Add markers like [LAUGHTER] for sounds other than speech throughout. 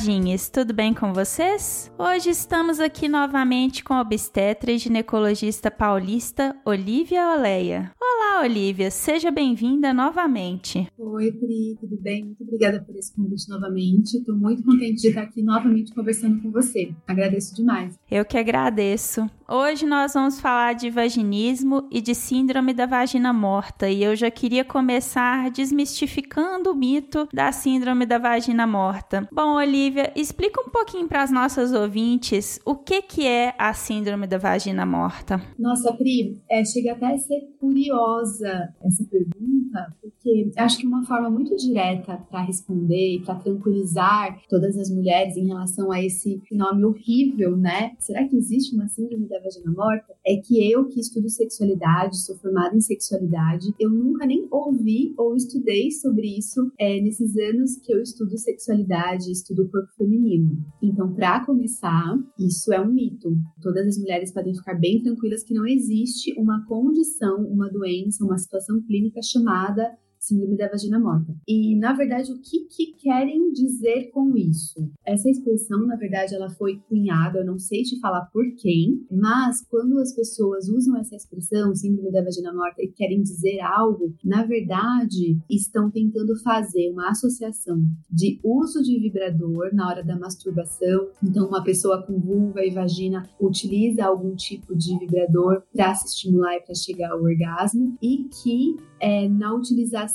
Taradinhas, tudo bem com vocês? Hoje estamos aqui novamente com a obstetra e ginecologista paulista Olivia Oleia. Olá, Olivia, seja bem-vinda novamente. Oi, Pri, tudo bem? Muito obrigada por esse convite novamente. Estou muito contente de estar aqui novamente conversando com você. Agradeço demais. Eu que agradeço. Hoje nós vamos falar de vaginismo e de síndrome da vagina morta e eu já queria começar desmistificando o mito da síndrome da vagina morta. Bom, Olivia, explica um pouquinho para as nossas ouvintes o que, que é a síndrome da vagina morta. Nossa, Pri, é, chega até a ser curiosa essa pergunta, porque acho que uma forma muito direta para responder e para tranquilizar todas as mulheres em relação a esse nome horrível, né? Será que existe uma síndrome da vagina morta? É que eu que estudo sexualidade, sou formada em sexualidade, eu nunca nem ouvi ou estudei sobre isso é, nesses anos que eu estudo sexualidade, estudo o corpo feminino. Então, para começar, isso é um mito. Todas as mulheres podem ficar bem tranquilas que não existe uma condição, uma doença, uma situação clínica chamada síndrome da vagina morta. E, na verdade, o que, que querem dizer com isso? Essa expressão, na verdade, ela foi cunhada, eu não sei te falar por quem, mas quando as pessoas usam essa expressão, síndrome da vagina morta, e querem dizer algo, na verdade, estão tentando fazer uma associação de uso de vibrador na hora da masturbação. Então, uma pessoa com vulva e vagina utiliza algum tipo de vibrador para se estimular e para chegar ao orgasmo, e que é, na utilização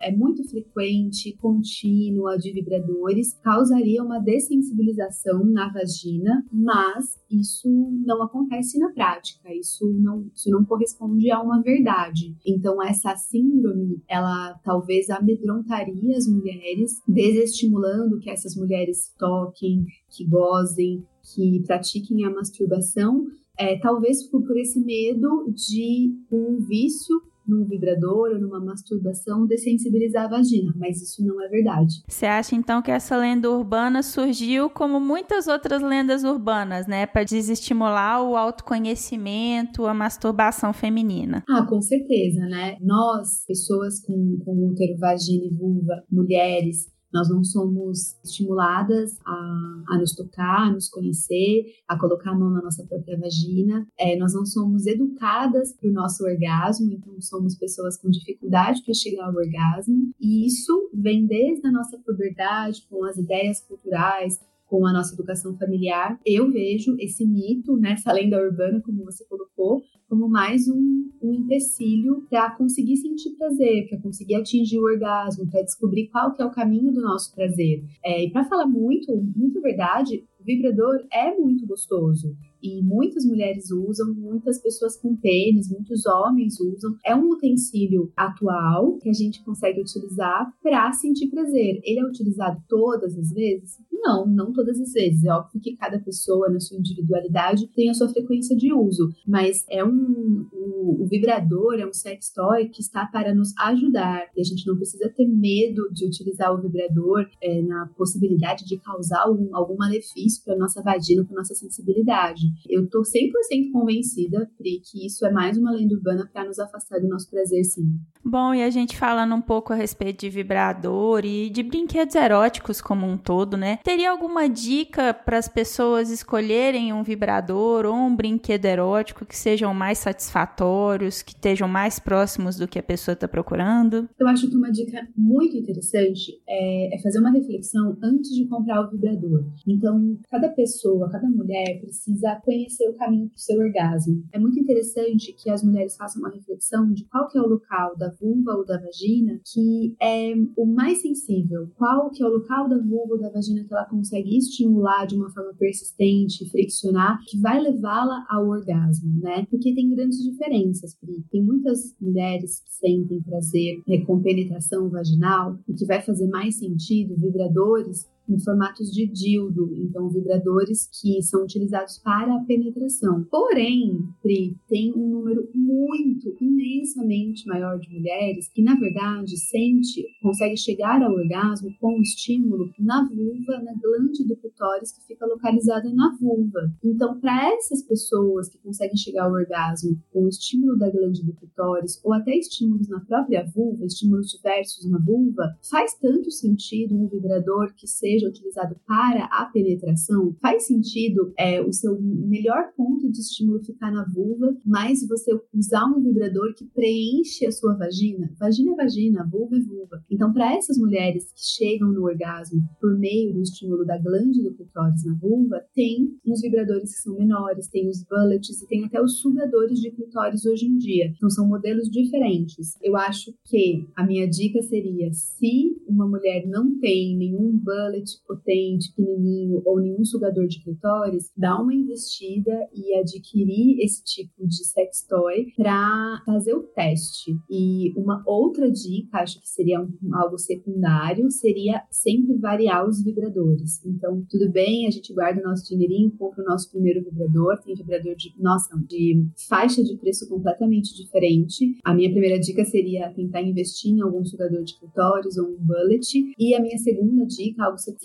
é muito frequente, contínua de vibradores, causaria uma dessensibilização na vagina, mas isso não acontece na prática, isso não, isso não corresponde a uma verdade. Então, essa síndrome, ela talvez amedrontaria as mulheres, desestimulando que essas mulheres toquem, que gozem, que pratiquem a masturbação, é, talvez por esse medo de um vício num vibrador ou numa masturbação dessensibilizar a vagina, mas isso não é verdade. Você acha então que essa lenda urbana surgiu como muitas outras lendas urbanas, né, para desestimular o autoconhecimento, a masturbação feminina? Ah, com certeza, né? Nós, pessoas com, com útero, vagina e vulva, mulheres, nós não somos estimuladas a, a nos tocar, a nos conhecer, a colocar a mão na nossa própria vagina. É, nós não somos educadas para o nosso orgasmo, então somos pessoas com dificuldade para chegar ao orgasmo. E isso vem desde a nossa puberdade, com as ideias culturais, com a nossa educação familiar. Eu vejo esse mito, né, essa lenda urbana, como você colocou, como mais um, um empecilho para conseguir sentir prazer, para conseguir atingir o orgasmo, para descobrir qual que é o caminho do nosso prazer. É, e para falar muito, muito verdade, o vibrador é muito gostoso e muitas mulheres usam, muitas pessoas com pênis, muitos homens usam. É um utensílio atual que a gente consegue utilizar para sentir prazer. Ele é utilizado todas as vezes? Não, não todas as vezes. É óbvio que cada pessoa, na sua individualidade, tem a sua frequência de uso, mas é um. O, o vibrador é um sex toy que está para nos ajudar e a gente não precisa ter medo de utilizar o vibrador é, na possibilidade de causar algum, algum malefício para nossa vagina, para nossa sensibilidade. Eu tô 100% convencida, Pri, que isso é mais uma lenda urbana para nos afastar do nosso prazer, sim. Bom, e a gente falando um pouco a respeito de vibrador e de brinquedos eróticos como um todo, né? Teria alguma dica para as pessoas escolherem um vibrador ou um brinquedo erótico que sejam mais satisfatórios, que estejam mais próximos do que a pessoa está procurando? Eu acho que uma dica muito interessante é, é fazer uma reflexão antes de comprar o vibrador. Então, cada pessoa, cada mulher precisa conhecer o caminho para o seu orgasmo. É muito interessante que as mulheres façam uma reflexão de qual que é o local da vulva ou da vagina que é o mais sensível, qual que é o local da vulva ou da vagina que ela consegue estimular de uma forma persistente, friccionar, que vai levá-la ao orgasmo, né? Porque tem grandes diferenças, Pri. Tem muitas mulheres que sentem prazer né, com penetração vaginal e que vai fazer mais sentido vibradores em formatos de dildo, então vibradores que são utilizados para a penetração. Porém, Pri, tem um número muito, imensamente maior de mulheres que, na verdade, sente, consegue chegar ao orgasmo com o estímulo na vulva, na glande do clitóris que fica localizada na vulva. Então, para essas pessoas que conseguem chegar ao orgasmo com o estímulo da glande do clitóris ou até estímulos na própria vulva, estímulos diversos na vulva, faz tanto sentido um vibrador que seja utilizado para a penetração? Faz sentido é, o seu melhor ponto de estímulo ficar na vulva, mas você usar um vibrador que preenche a sua vagina? Vagina é vagina, vulva é vulva. Então, para essas mulheres que chegam no orgasmo por meio do estímulo da glande do clitóris na vulva, tem uns vibradores que são menores, tem os bullets e tem até os sugadores de clitóris hoje em dia. Então, são modelos diferentes. Eu acho que a minha dica seria: se uma mulher não tem nenhum bullet potente, pequenininho ou nenhum sugador de clitóris, dá uma investida e adquirir esse tipo de sex toy para fazer o teste. E uma outra dica, acho que seria um, algo secundário, seria sempre variar os vibradores. Então, tudo bem, a gente guarda o nosso dinheirinho, compra o nosso primeiro vibrador, tem vibrador de, nossa, de faixa de preço completamente diferente. A minha primeira dica seria tentar investir em algum sugador de clitóris ou um bullet. E a minha segunda dica, algo secundário,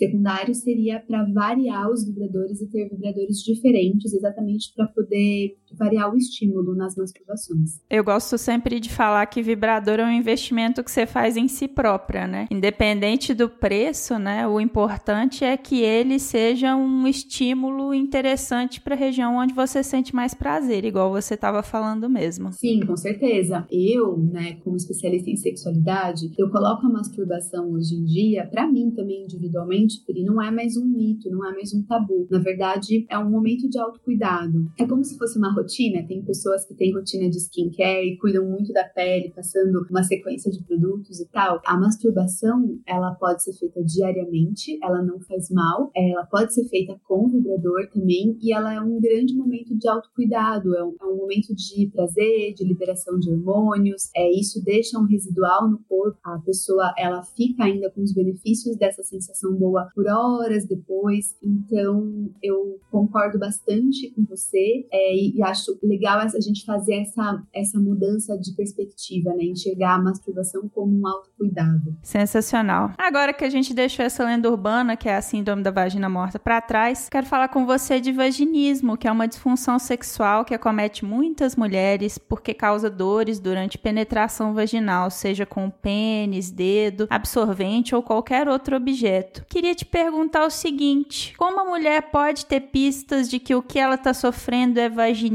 seria para variar os vibradores e ter vibradores diferentes, exatamente para poder variar o estímulo nas masturbações. Eu gosto sempre de falar que vibrador é um investimento que você faz em si própria, né? Independente do preço, né? O importante é que ele seja um estímulo interessante para a região onde você sente mais prazer, igual você estava falando mesmo. Sim, com certeza. Eu, né, como especialista em sexualidade, eu coloco a masturbação hoje em dia, para mim também individualmente, Pri, não é mais um mito, não é mais um tabu. Na verdade, é um momento de autocuidado. É como se fosse uma rotina. Tem pessoas que têm rotina de skincare e cuidam muito da pele, passando uma sequência de produtos e tal. A masturbação, ela pode ser feita diariamente, ela não faz mal, ela pode ser feita com vibrador também e ela é um grande momento de autocuidado, é um, é um momento de prazer, de liberação de hormônios. É isso deixa um residual no corpo. A pessoa ela fica ainda com os benefícios dessa sensação boa por horas depois. Então eu concordo bastante com você é, e, e acho acho legal a gente fazer essa, essa mudança de perspectiva, né? Enxergar a masturbação como um autocuidado. Sensacional. Agora que a gente deixou essa lenda urbana, que é a síndrome da vagina morta, para trás, quero falar com você de vaginismo, que é uma disfunção sexual que acomete muitas mulheres porque causa dores durante penetração vaginal, seja com pênis, dedo, absorvente ou qualquer outro objeto. Queria te perguntar o seguinte: como a mulher pode ter pistas de que o que ela está sofrendo é vaginismo?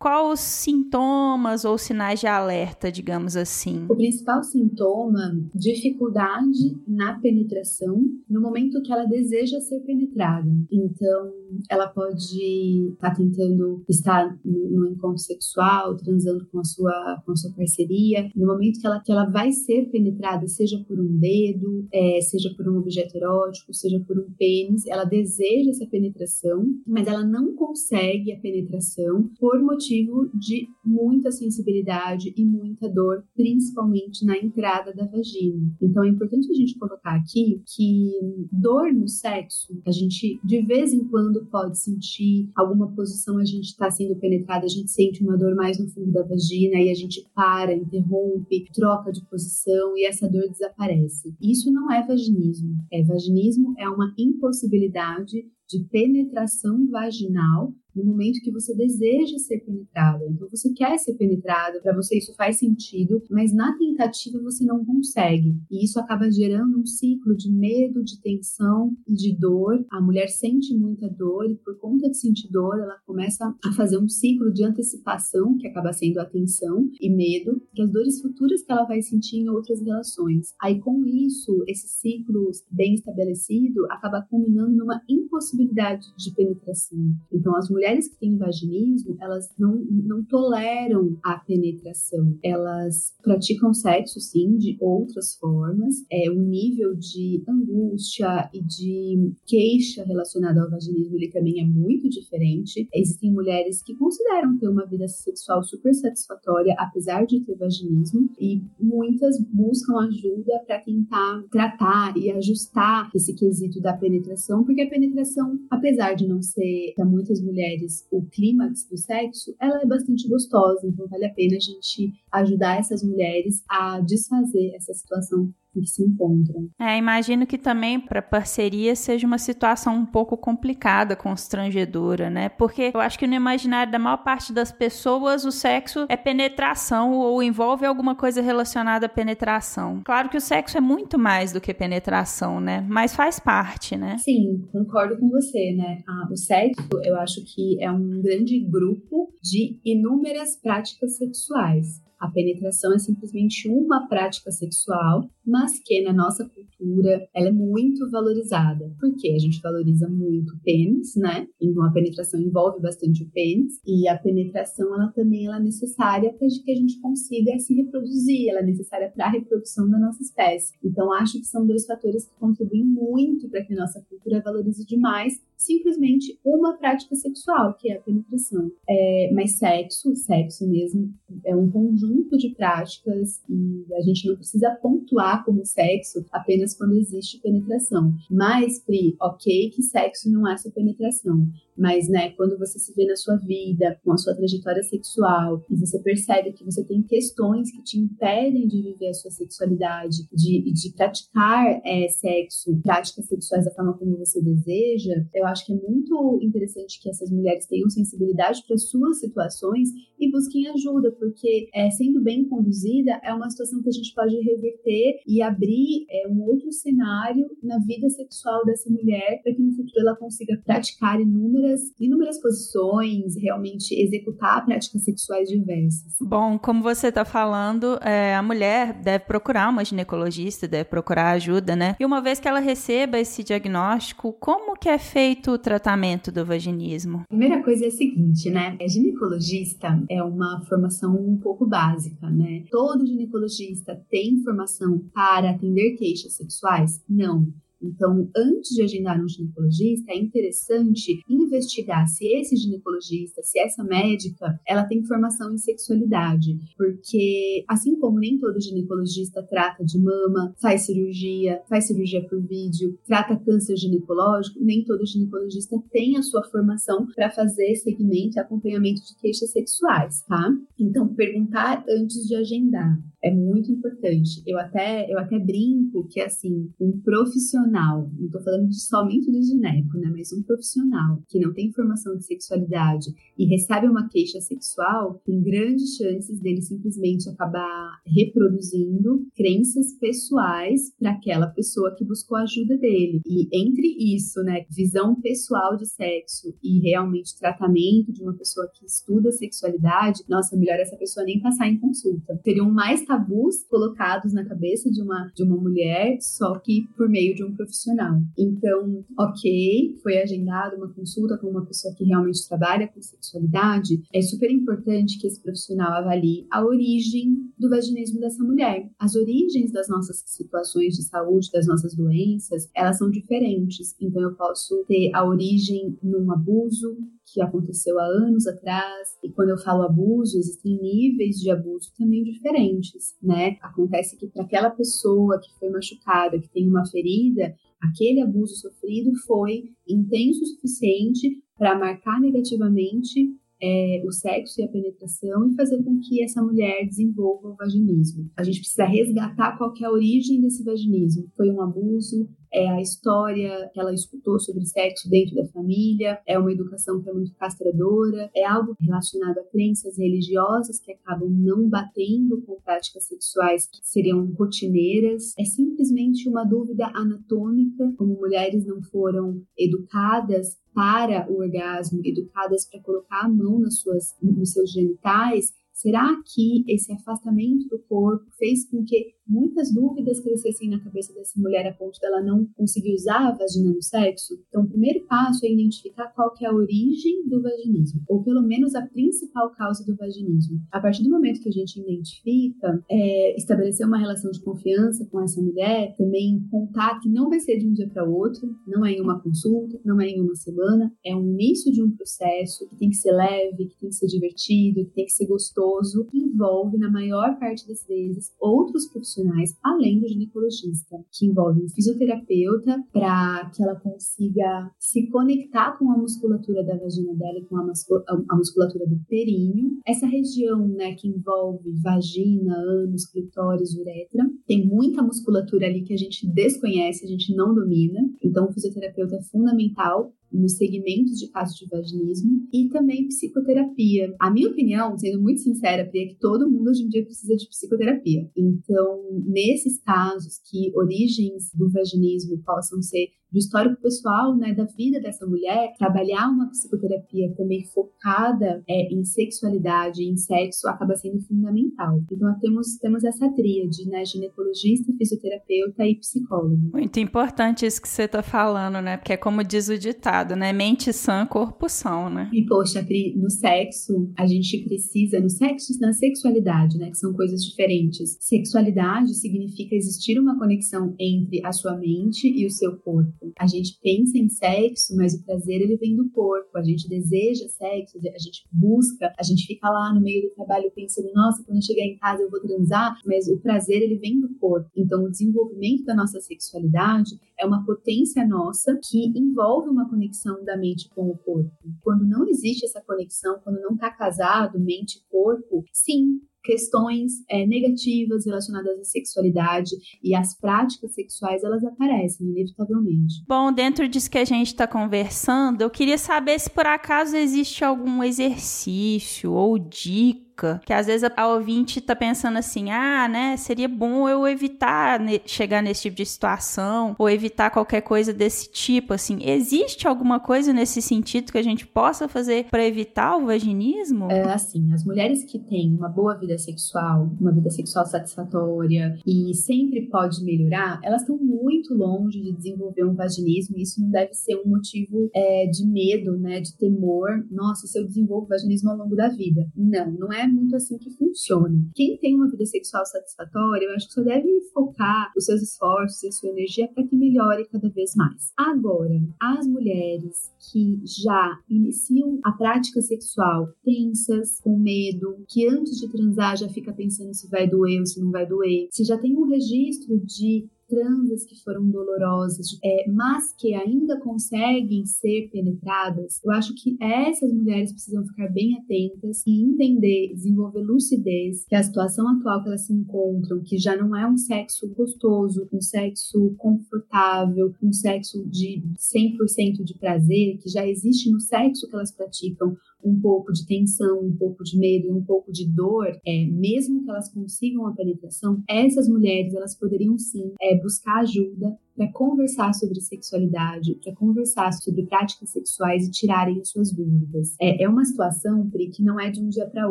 Quais os sintomas ou sinais de alerta, digamos assim? O principal sintoma, dificuldade na penetração no momento que ela deseja ser penetrada. Então, ela pode estar tá tentando estar no, encontro sexual, transando com a sua com a sua parceria. No momento que ela que ela vai ser penetrada, seja por um dedo, é, seja por um objeto erótico, seja por um pênis, ela deseja essa penetração, mas ela não consegue a penetração por motivo de muita sensibilidade e muita dor, principalmente na entrada da vagina. Então é importante a gente colocar aqui que dor no sexo, a gente de vez em quando pode sentir alguma posição, a gente está sendo penetrada, a gente sente uma dor mais no fundo da vagina e a gente para, interrompe, troca de posição e essa dor desaparece. Isso não é vaginismo. É vaginismo é uma impossibilidade de penetração vaginal no momento que você deseja ser penetrada. Então você quer ser penetrada, para você isso faz sentido, mas na tentativa você não consegue. E isso acaba gerando um ciclo de medo, de tensão e de dor. A mulher sente muita dor e por conta de sentir dor, ela começa a fazer um ciclo de antecipação, que acaba sendo a tensão e medo, que as dores futuras que ela vai sentir em outras relações. Aí com isso, esse ciclo bem estabelecido acaba culminando numa impossibilidade de penetração. Então as mulheres mulheres que têm vaginismo, elas não, não toleram a penetração. Elas praticam sexo, sim, de outras formas. É, o nível de angústia e de queixa relacionada ao vaginismo, ele também é muito diferente. Existem mulheres que consideram ter uma vida sexual super satisfatória, apesar de ter vaginismo, e muitas buscam ajuda para tentar tratar e ajustar esse quesito da penetração, porque a penetração, apesar de não ser para muitas mulheres o clímax do sexo, ela é bastante gostosa, então vale a pena a gente ajudar essas mulheres a desfazer essa situação que se encontram. É, imagino que também para parceria seja uma situação um pouco complicada, constrangedora, né? Porque eu acho que no imaginário da maior parte das pessoas o sexo é penetração ou envolve alguma coisa relacionada à penetração. Claro que o sexo é muito mais do que penetração, né? Mas faz parte, né? Sim, concordo com você, né? Ah, o sexo, eu acho que é um grande grupo de inúmeras práticas sexuais. A penetração é simplesmente uma prática sexual, mas que na nossa cultura ela é muito valorizada. Porque a gente valoriza muito o pênis, né? Então a penetração envolve bastante o pênis e a penetração ela também ela é necessária para que a gente consiga se reproduzir, ela é necessária para a reprodução da nossa espécie. Então acho que são dois fatores que contribuem muito para que a nossa cultura valorize demais simplesmente uma prática sexual, que é a penetração. É, mas sexo, sexo mesmo, é um conjunto de práticas e a gente não precisa pontuar como sexo apenas quando existe penetração. Mas, Pri, ok que sexo não é só penetração. Mas, né, quando você se vê na sua vida, com a sua trajetória sexual, e você percebe que você tem questões que te impedem de viver a sua sexualidade, de, de praticar é, sexo, práticas sexuais da forma como você deseja, eu acho que é muito interessante que essas mulheres tenham sensibilidade para suas situações e busquem ajuda, porque é, sendo bem conduzida, é uma situação que a gente pode reverter e abrir é, um outro cenário na vida sexual dessa mulher para que no futuro ela consiga praticar inúmeras inúmeras, inúmeras posições, realmente executar práticas sexuais diversas. Bom, como você está falando, é, a mulher deve procurar uma ginecologista, deve procurar ajuda, né? E uma vez que ela receba esse diagnóstico, como que é feito o tratamento do vaginismo? Primeira coisa é a seguinte, né? A ginecologista é uma formação um pouco básica, né? Todo ginecologista tem formação para atender queixas sexuais? Não. Então, antes de agendar um ginecologista, é interessante investigar se esse ginecologista, se essa médica, ela tem formação em sexualidade, porque assim como nem todo ginecologista trata de mama, faz cirurgia, faz cirurgia por vídeo, trata câncer ginecológico, nem todo ginecologista tem a sua formação para fazer segmento e acompanhamento de queixas sexuais, tá? Então, perguntar antes de agendar é muito importante. Eu até, eu até brinco que, assim, um profissional, não estou falando de somente de gineco, né, mas um profissional que não tem formação de sexualidade e recebe uma queixa sexual, tem grandes chances dele simplesmente acabar reproduzindo crenças pessoais para aquela pessoa que buscou a ajuda dele. E entre isso, né, visão pessoal de sexo e realmente tratamento de uma pessoa que estuda sexualidade, nossa, melhor essa pessoa nem passar em consulta. Seriam mais tabus colocados na cabeça de uma, de uma mulher, só que por meio de um profissional. Então, ok, foi agendada uma consulta com uma pessoa que realmente trabalha com sexualidade, é super importante que esse profissional avalie a origem do vaginismo dessa mulher. As origens das nossas situações de saúde, das nossas doenças, elas são diferentes. Então, eu posso ter a origem num abuso, que aconteceu há anos atrás. E quando eu falo abuso, existem níveis de abuso também diferentes, né? Acontece que para aquela pessoa que foi machucada, que tem uma ferida, aquele abuso sofrido foi intenso o suficiente para marcar negativamente é, o sexo e a penetração e fazer com que essa mulher desenvolva o vaginismo. A gente precisa resgatar qual é a origem desse vaginismo. Foi um abuso, é a história que ela escutou sobre sexo dentro da família, é uma educação que é muito castradora, é algo relacionado a crenças religiosas que acabam não batendo com práticas sexuais que seriam rotineiras, é simplesmente uma dúvida anatômica, como mulheres não foram educadas para o orgasmo, educadas para colocar a mão nas suas, nos seus genitais, Será que esse afastamento do corpo fez com que muitas dúvidas crescessem na cabeça dessa mulher a ponto dela não conseguir usar a vagina no sexo? Então, o primeiro passo é identificar qual que é a origem do vaginismo, ou pelo menos a principal causa do vaginismo. A partir do momento que a gente identifica, é, estabelecer uma relação de confiança com essa mulher, também contar que não vai ser de um dia para outro, não é em uma consulta, não é em uma semana, é um início de um processo que tem que ser leve, que tem que ser divertido, que tem que ser gostoso, que envolve, na maior parte das vezes, outros profissionais, além do ginecologista, que envolve um fisioterapeuta para que ela consiga se conectar com a musculatura da vagina dela e com a musculatura do períneo. Essa região, né, que envolve vagina, ânus, clitóris, uretra, tem muita musculatura ali que a gente desconhece, a gente não domina. Então, o fisioterapeuta é fundamental nos segmentos de casos de vaginismo e também psicoterapia. A minha opinião, sendo muito sincera, Pri, é que todo mundo hoje em dia precisa de psicoterapia. Então, nesses casos que origens do vaginismo possam ser do histórico pessoal, né, da vida dessa mulher, trabalhar uma psicoterapia também focada é, em sexualidade, em sexo, acaba sendo fundamental. Então, temos, temos essa tríade, né, ginecologista, fisioterapeuta e psicólogo. Muito importante isso que você está falando, né, porque é como diz o ditado, né, mente sã, corpo são, né? E, poxa, no sexo, a gente precisa, no sexo na sexualidade, né, que são coisas diferentes. Sexualidade significa existir uma conexão entre a sua mente e o seu corpo. A gente pensa em sexo, mas o prazer ele vem do corpo. A gente deseja sexo, a gente busca, a gente fica lá no meio do trabalho pensando, nossa, quando eu chegar em casa eu vou transar, mas o prazer ele vem do corpo. Então, o desenvolvimento da nossa sexualidade é uma potência nossa que envolve uma conexão da mente com o corpo. Quando não existe essa conexão, quando não está casado mente e corpo, sim, questões é, negativas relacionadas à sexualidade e às práticas sexuais, elas aparecem, inevitavelmente. Bom, dentro disso que a gente está conversando, eu queria saber se por acaso existe algum exercício ou dica dica, que às vezes a ouvinte tá pensando assim, ah, né, seria bom eu evitar chegar nesse tipo de situação, ou evitar qualquer coisa desse tipo, assim, existe alguma coisa nesse sentido que a gente possa fazer para evitar o vaginismo? É assim, as mulheres que têm uma boa vida sexual, uma vida sexual satisfatória e sempre pode melhorar, elas estão muito longe de desenvolver um vaginismo e isso não deve ser um motivo é, de medo, né, de temor. Nossa, se eu desenvolvo vaginismo ao longo da vida. Não, não é muito assim que funciona. Quem tem uma vida sexual satisfatória, eu acho que só deve focar os seus esforços e a sua energia para que melhore cada vez mais. Agora, as mulheres que já iniciam a prática sexual tensas, com medo, que antes de transar já fica pensando se vai doer ou se não vai doer, se já tem um registro de transas que foram dolorosas, é, mas que ainda conseguem ser penetradas, eu acho que essas mulheres precisam ficar bem atentas e entender, desenvolver lucidez, que a situação atual que elas se encontram, que já não é um sexo gostoso, um sexo confortável, um sexo de 100% de prazer, que já existe no sexo que elas praticam um pouco de tensão, um pouco de medo e um pouco de dor, é, mesmo que elas consigam a penetração, essas mulheres elas poderiam sim é, buscar ajuda para conversar sobre sexualidade, para conversar sobre práticas sexuais e tirarem as suas dúvidas. É, é uma situação, Pri, que não é de um dia para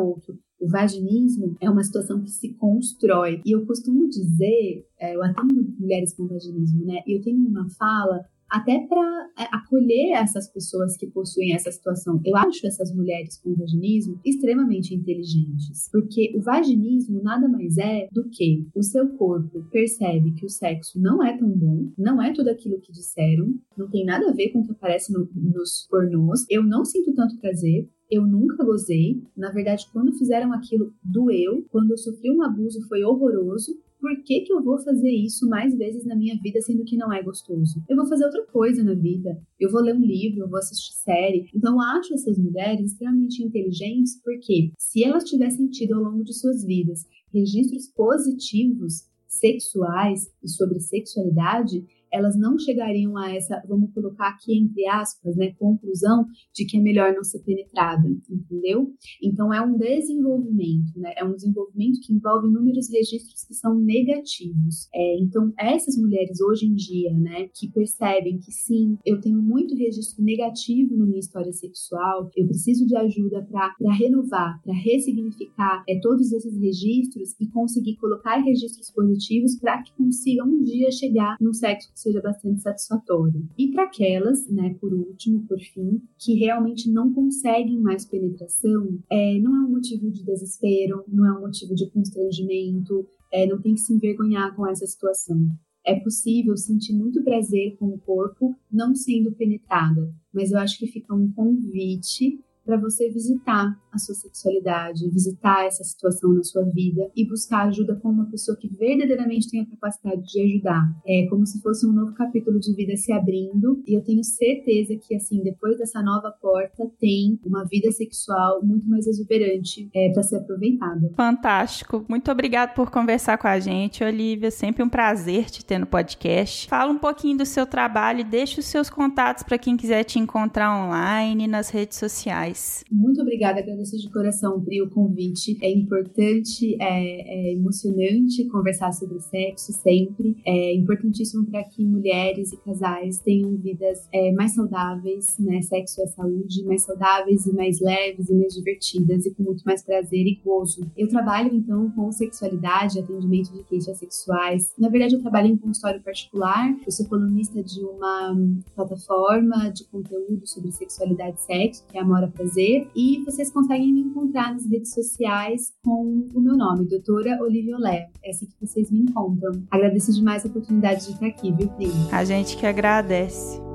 outro. O vaginismo é uma situação que se constrói. E eu costumo dizer, é, eu atendo mulheres com vaginismo, né? E eu tenho uma fala até para é, acolher essas pessoas que possuem essa situação. Eu acho essas mulheres com vaginismo extremamente inteligentes, porque o vaginismo nada mais é do que o seu corpo percebe que o sexo não é tão bom, não é tudo aquilo que disseram, não tem nada a ver com o que aparece no, nos pornôs. Eu não sinto tanto prazer, eu nunca gozei. Na verdade, quando fizeram aquilo, doeu. Quando eu sofri um abuso, foi horroroso por que, que eu vou fazer isso mais vezes na minha vida, sendo que não é gostoso? Eu vou fazer outra coisa na vida. Eu vou ler um livro, eu vou assistir série. Então, eu acho essas mulheres extremamente inteligentes, porque se elas tivessem tido ao longo de suas vidas registros positivos sexuais e sobre sexualidade, elas não chegariam a essa, vamos colocar aqui entre aspas, né, conclusão de que é melhor não ser penetrada, entendeu? Então é um desenvolvimento, né? É um desenvolvimento que envolve inúmeros registros que são negativos. É, então essas mulheres hoje em dia, né, que percebem que sim, eu tenho muito registro negativo na minha história sexual, eu preciso de ajuda para renovar, para ressignificar é, todos esses registros e conseguir colocar registros positivos para que consigam um dia chegar num sexo seja bastante satisfatório. E para aquelas, né, por último, por fim, que realmente não conseguem mais penetração, é, não é um motivo de desespero, não é um motivo de constrangimento, é, não tem que se envergonhar com essa situação. É possível sentir muito prazer com o corpo não sendo penetrada, mas eu acho que fica um convite para você visitar a sua sexualidade, visitar essa situação na sua vida e buscar ajuda com uma pessoa que verdadeiramente tem a capacidade de ajudar. É como se fosse um novo capítulo de vida se abrindo e eu tenho certeza que assim depois dessa nova porta tem uma vida sexual muito mais exuberante é, para ser aproveitada. Fantástico. Muito obrigado por conversar com a gente, Olivia. Sempre um prazer te ter no podcast. Fala um pouquinho do seu trabalho e deixa os seus contatos para quem quiser te encontrar online nas redes sociais. Muito obrigada, agradeço de coração, Pri, o convite. É importante, é, é emocionante conversar sobre sexo sempre. É importantíssimo para que mulheres e casais tenham vidas é, mais saudáveis, né? Sexo é saúde, mais saudáveis e mais leves e mais divertidas e com muito mais prazer e gozo. Eu trabalho, então, com sexualidade, atendimento de queixas sexuais. Na verdade, eu trabalho em consultório particular. Eu sou colunista de uma plataforma de conteúdo sobre sexualidade e sexo, que é Amora Prazer. E vocês conseguem me encontrar nas redes sociais com o meu nome, doutora Olivia Olé. É assim que vocês me encontram. Agradeço demais a oportunidade de estar aqui, viu, Pri? A gente que agradece.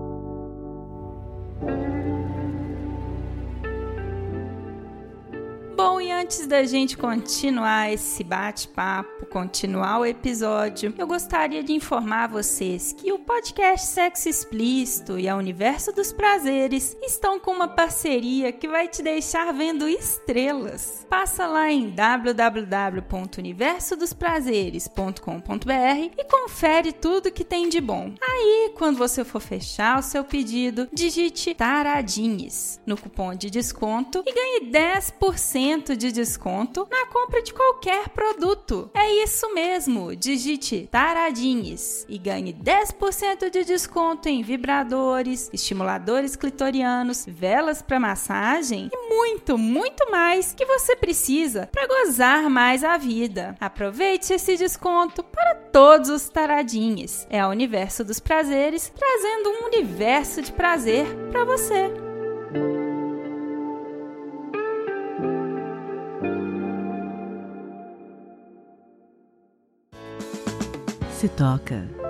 Antes da gente continuar esse bate-papo, continuar o episódio, eu gostaria de informar vocês que o podcast Sexo Explícito e a Universo dos Prazeres estão com uma parceria que vai te deixar vendo estrelas. Passa lá em www.universodosprazeres.com.br e confere tudo que tem de bom. Aí, quando você for fechar o seu pedido, digite Taradinhas no cupom de desconto e ganhe 10% de desconto na compra de qualquer produto. É isso mesmo, digite Taradinhas e ganhe 10% de desconto em vibradores, estimuladores clitorianos, velas para massagem e muito, muito mais que você precisa para gozar mais a vida. Aproveite esse desconto para todos os taradinhos. É o universo dos prazeres trazendo um universo de prazer para você. Se toca.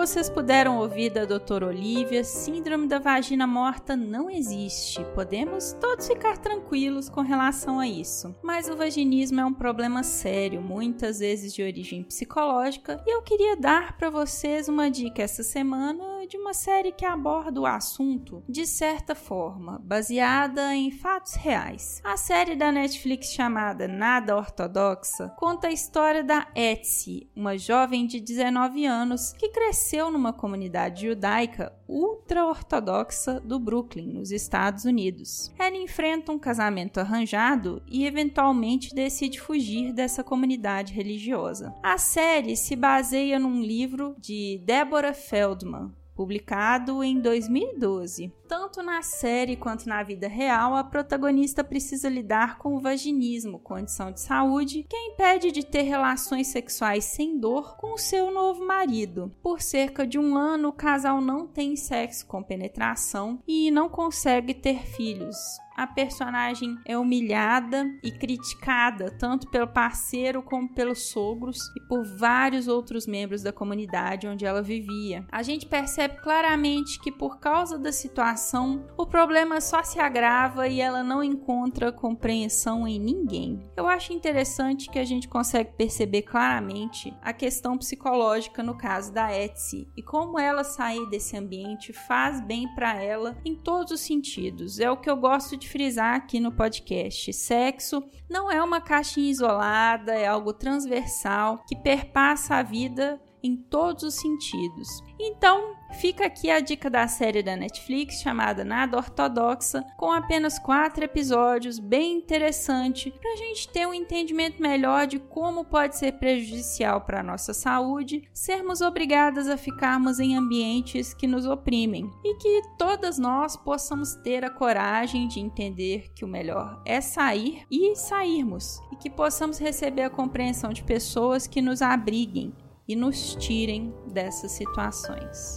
Vocês puderam ouvir da doutora Olivia, síndrome da vagina morta não existe. Podemos todos ficar tranquilos com relação a isso. Mas o vaginismo é um problema sério, muitas vezes de origem psicológica, e eu queria dar para vocês uma dica essa semana de uma série que aborda o assunto de certa forma, baseada em fatos reais. A série da Netflix chamada Nada Ortodoxa conta a história da Etsy, uma jovem de 19 anos que cresceu numa comunidade judaica ultra-ortodoxa do Brooklyn, nos Estados Unidos. Ela enfrenta um casamento arranjado e eventualmente decide fugir dessa comunidade religiosa. A série se baseia num livro de Deborah Feldman, publicado em 2012. Tanto na série quanto na vida real, a protagonista precisa lidar com o vaginismo, condição de saúde que a impede de ter relações sexuais sem dor com seu novo marido. Por cerca de um ano, o casal não tem sexo com penetração e não consegue ter filhos a personagem é humilhada e criticada tanto pelo parceiro como pelos sogros e por vários outros membros da comunidade onde ela vivia. A gente percebe claramente que por causa da situação, o problema só se agrava e ela não encontra compreensão em ninguém. Eu acho interessante que a gente consegue perceber claramente a questão psicológica no caso da Etsy e como ela sair desse ambiente faz bem para ela em todos os sentidos. É o que eu gosto de frisar aqui no podcast: sexo não é uma caixinha isolada, é algo transversal que perpassa a vida em todos os sentidos. Então, fica aqui a dica da série da Netflix chamada Nada Ortodoxa, com apenas quatro episódios, bem interessante, para a gente ter um entendimento melhor de como pode ser prejudicial para a nossa saúde sermos obrigadas a ficarmos em ambientes que nos oprimem e que todas nós possamos ter a coragem de entender que o melhor é sair e sairmos, e que possamos receber a compreensão de pessoas que nos abriguem e nos tirem dessas situações.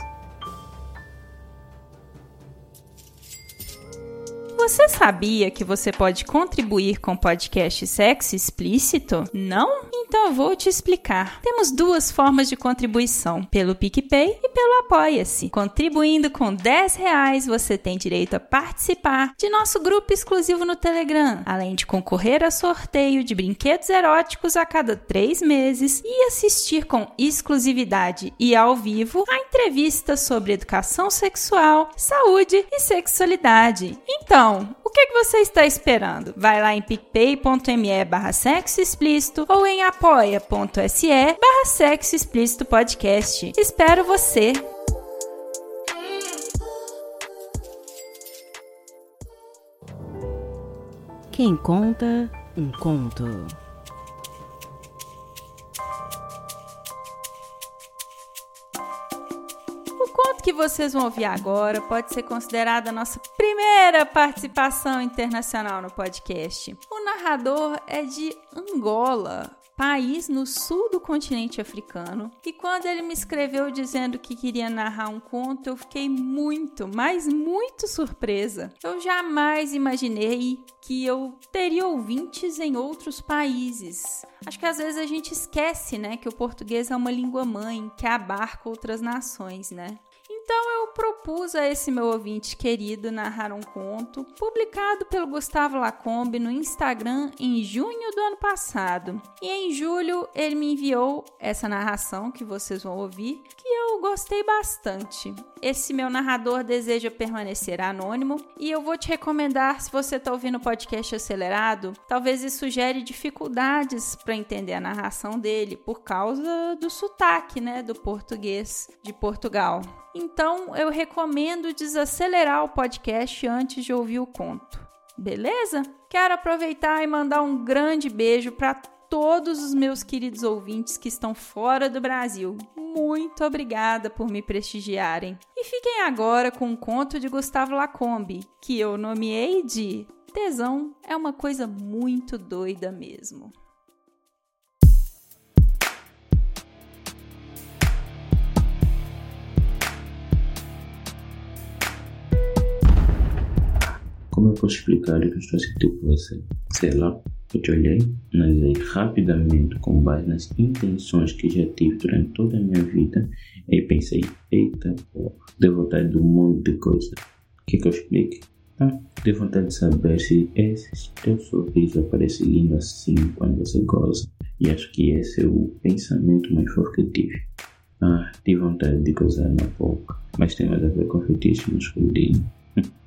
Você sabia que você pode contribuir com podcast Sexo Explícito? Não? Então vou te explicar. Temos duas formas de contribuição, pelo PicPay e pelo Apoia-se. Contribuindo com 10 reais, você tem direito a participar de nosso grupo exclusivo no Telegram, além de concorrer a sorteio de brinquedos eróticos a cada três meses e assistir com exclusividade e ao vivo a entrevistas sobre educação sexual, saúde e sexualidade. Então, que, que você está esperando? Vai lá em picpay.me barra sexo explícito ou em apoia.se barra sexo explícito podcast. Espero você! Quem conta um conto. Que vocês vão ouvir agora pode ser considerada a nossa primeira participação internacional no podcast. O narrador é de Angola, país no sul do continente africano. E quando ele me escreveu dizendo que queria narrar um conto, eu fiquei muito, mas muito surpresa. Eu jamais imaginei que eu teria ouvintes em outros países. Acho que às vezes a gente esquece, né, que o português é uma língua mãe que abarca outras nações, né? Então eu propus a esse meu ouvinte querido narrar um conto publicado pelo Gustavo Lacombe no Instagram em junho do ano passado. E em julho ele me enviou essa narração que vocês vão ouvir, que eu gostei bastante. Esse meu narrador deseja permanecer anônimo e eu vou te recomendar, se você está ouvindo o podcast acelerado, talvez isso sugere dificuldades para entender a narração dele por causa do sotaque, né, do português de Portugal. Então eu recomendo desacelerar o podcast antes de ouvir o conto. Beleza? Quero aproveitar e mandar um grande beijo para todos os meus queridos ouvintes que estão fora do Brasil. Muito obrigada por me prestigiarem. E fiquem agora com um conto de Gustavo Lacombe, que eu nomeei de Tesão é uma coisa muito doida mesmo. Como eu posso explicar o que estou sentindo com você? Sei lá, eu te olhei, analisei rapidamente com base nas intenções que já tive durante toda a minha vida e pensei, eita, pô, deu vontade de um monte de coisa. Quer que eu explique? Ah, deu vontade de saber se esse teu sorriso aparece lindo assim quando você goza. E acho que esse é o pensamento mais forte que tive. Ah, tive vontade de gozar na boca, mas tem mais a ver com fetiche masculino.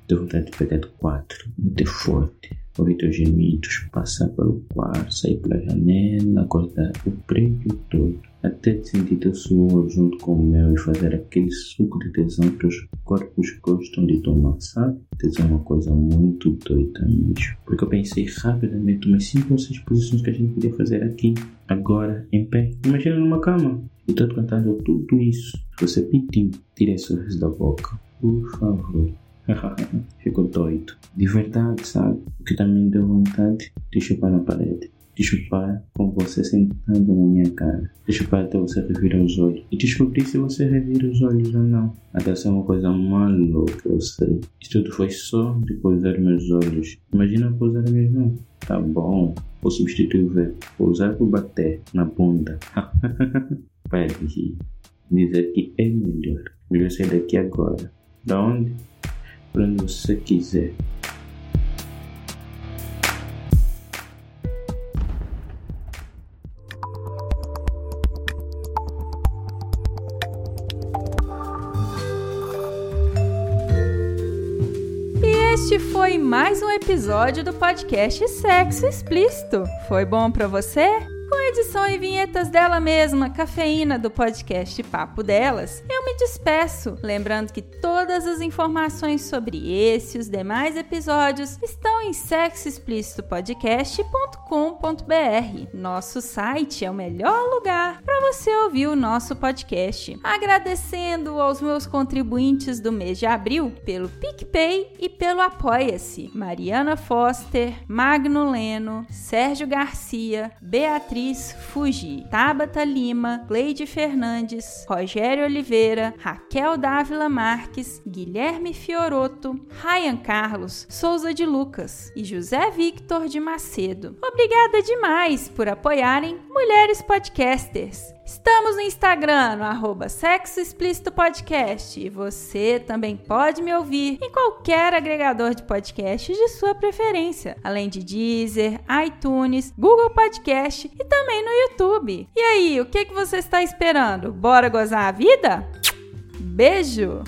Deu vontade de pegar do quatro, meter forte, ouvir teus gemidos, passar pelo quarto, sair pela janela, acordar o prédio todo, até sentir teu suor junto com o meu e fazer aquele suco de tesão que os corpos gostam de tomar, sabe? Tesão é uma coisa muito doida mesmo. Porque eu pensei rapidamente umas 5 ou 6 posições que a gente podia fazer aqui, agora, em pé. Imagina numa cama. E tô cantando tudo isso. Você pintinho, tira sorriso da boca. Por favor. [LAUGHS] Ficou doido. De verdade, sabe? O que também deu vontade de chupar na parede. De chupar com você sentado na minha cara. De chupar até você revirar os olhos. E descobrir se você revira os olhos ou não. Até ser uma coisa maluca, eu sei. Isso tudo foi só de pousar meus olhos. Imagina pousar minhas mãos. Tá bom. Vou substituir o verbo. Pousar por bater na bunda. [LAUGHS] Para de. Dizer que é melhor. Melhor sair daqui agora. Da onde? Para você quiser. Este foi mais um episódio do podcast Sexo Explícito. Foi bom para você? Com edição e vinhetas dela mesma, Cafeína do podcast Papo Delas, eu despeço, lembrando que todas as informações sobre esse e os demais episódios estão em sexoexplicitopodcast.com.br. Nosso site é o melhor lugar para você ouvir o nosso podcast. Agradecendo aos meus contribuintes do mês de abril pelo PicPay e pelo Apoia-se: Mariana Foster, Magno Leno, Sérgio Garcia, Beatriz Fugi, Tabata Lima, Cleide Fernandes, Rogério Oliveira, Raquel Dávila Marques, Guilherme Fioroto, Ryan Carlos, Souza de Lucas e José Victor de Macedo. Obrigada demais por apoiarem Mulheres Podcasters. Estamos no Instagram, no arroba Sexo Explícito Podcast. E você também pode me ouvir em qualquer agregador de podcast de sua preferência, além de Deezer, iTunes, Google Podcast e também no YouTube. E aí, o que, que você está esperando? Bora gozar a vida? Beijo!